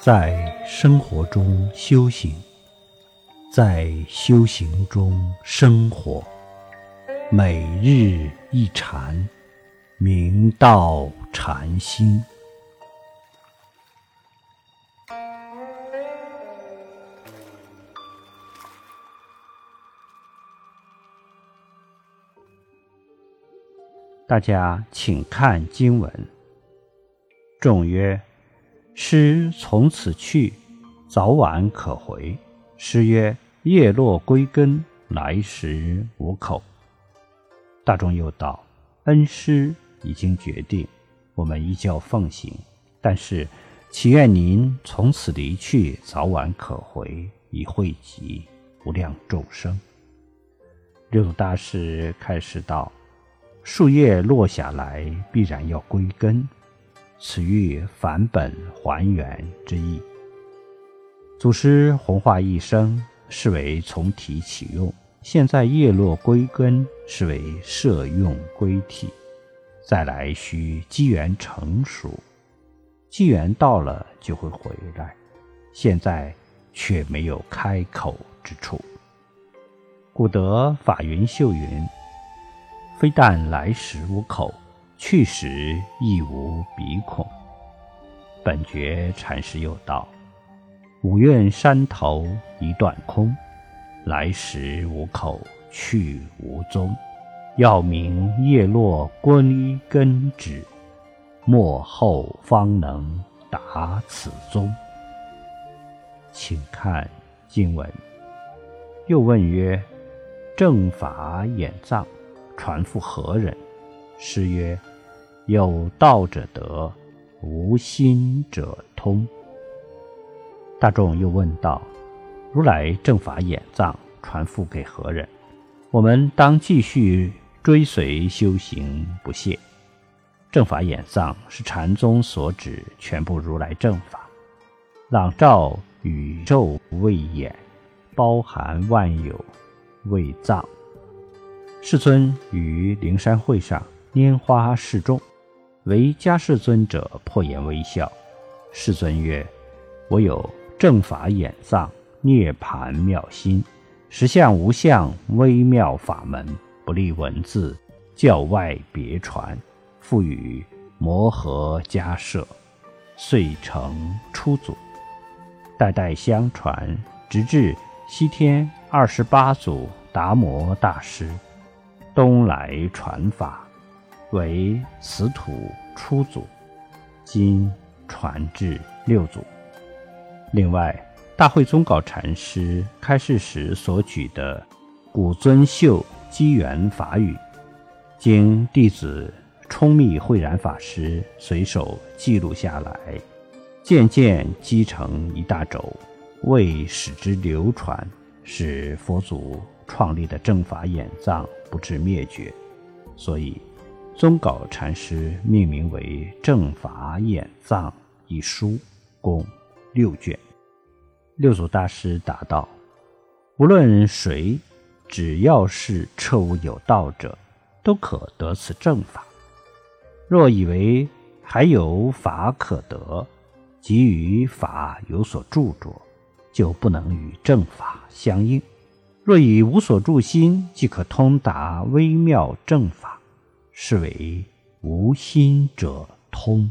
在生活中修行，在修行中生活，每日一禅，明道禅心。大家请看经文。众曰：“师从此去，早晚可回。”师曰：“叶落归根，来时无口。”大众又道：“恩师已经决定，我们依教奉行。但是，祈愿您从此离去，早晚可回，以惠及无量众生。”六祖大师开始道。树叶落下来，必然要归根，此欲返本还原之意。祖师弘化一生，是为从体起用；现在叶落归根，是为摄用归体。再来需机缘成熟，机缘到了就会回来。现在却没有开口之处，故得法云秀云。非但来时无口，去时亦无鼻孔。本觉禅师又道：“五岳山头一段空，来时无口，去无踪。要明叶落归根止，末后方能达此宗。”请看经文。又问曰：“正法眼藏？”传复何人？诗曰：“有道者得，无心者通。”大众又问道：“如来正法眼藏传付给何人？我们当继续追随修行不懈。正法眼藏是禅宗所指全部如来正法，朗照宇宙未眼，包含万有未藏。”世尊于灵山会上拈花示众，唯迦世尊者破颜微笑。世尊曰：“我有正法眼藏，涅盘妙心，实相无相，微妙法门，不立文字，教外别传，复与摩诃迦摄，遂成初祖，代代相传，直至西天二十八祖达摩大师。”东来传法，为此土初祖，今传至六祖。另外，大会宗稿禅师开示时所举的古尊秀机缘法语，经弟子冲密慧然法师随手记录下来，渐渐积成一大轴，为使之流传，使佛祖。创立的正法眼藏不致灭绝，所以宗稿禅师命名为《正法眼藏》一书，共六卷。六祖大师答道：“无论谁，只要是彻悟有道者，都可得此正法。若以为还有法可得，即于法有所著着，就不能与正法相应。”若以无所著心，即可通达微妙正法，是为无心者通。